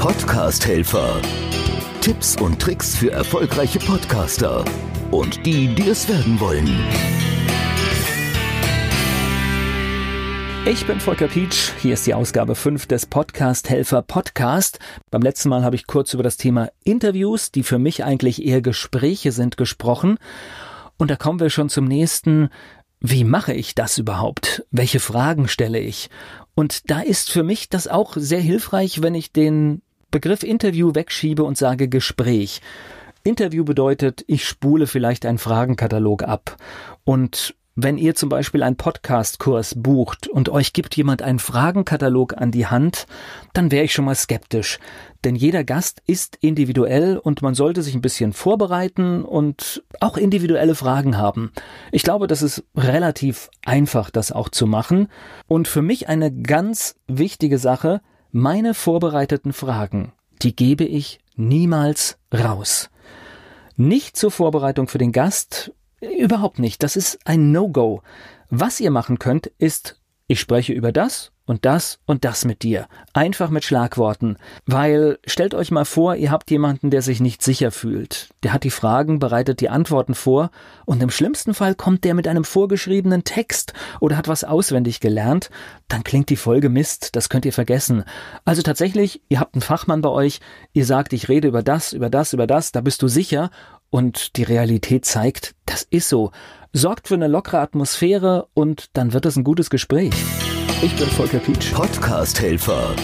Podcast-Helfer. Tipps und Tricks für erfolgreiche Podcaster und die, die es werden wollen. Ich bin Volker Pietsch. Hier ist die Ausgabe 5 des Podcast Helfer Podcast. Beim letzten Mal habe ich kurz über das Thema Interviews, die für mich eigentlich eher Gespräche sind, gesprochen. Und da kommen wir schon zum nächsten. Wie mache ich das überhaupt? Welche Fragen stelle ich? Und da ist für mich das auch sehr hilfreich, wenn ich den Begriff Interview wegschiebe und sage Gespräch. Interview bedeutet, ich spule vielleicht einen Fragenkatalog ab. Und wenn ihr zum Beispiel einen Podcast-Kurs bucht und euch gibt jemand einen Fragenkatalog an die Hand, dann wäre ich schon mal skeptisch. Denn jeder Gast ist individuell und man sollte sich ein bisschen vorbereiten und auch individuelle Fragen haben. Ich glaube, das ist relativ einfach, das auch zu machen. Und für mich eine ganz wichtige Sache, meine vorbereiteten Fragen, die gebe ich niemals raus. Nicht zur Vorbereitung für den Gast, überhaupt nicht. Das ist ein No-Go. Was ihr machen könnt, ist, ich spreche über das und das und das mit dir. Einfach mit Schlagworten. Weil stellt euch mal vor, ihr habt jemanden, der sich nicht sicher fühlt. Der hat die Fragen, bereitet die Antworten vor und im schlimmsten Fall kommt der mit einem vorgeschriebenen Text oder hat was auswendig gelernt. Dann klingt die Folge Mist, das könnt ihr vergessen. Also tatsächlich, ihr habt einen Fachmann bei euch, ihr sagt, ich rede über das, über das, über das, da bist du sicher und die Realität zeigt, das ist so. Sorgt für eine lockere Atmosphäre und dann wird es ein gutes Gespräch. Ich bin Volker Pietsch. Podcast-Helfer.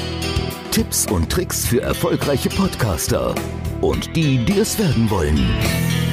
Tipps und Tricks für erfolgreiche Podcaster und die, die es werden wollen.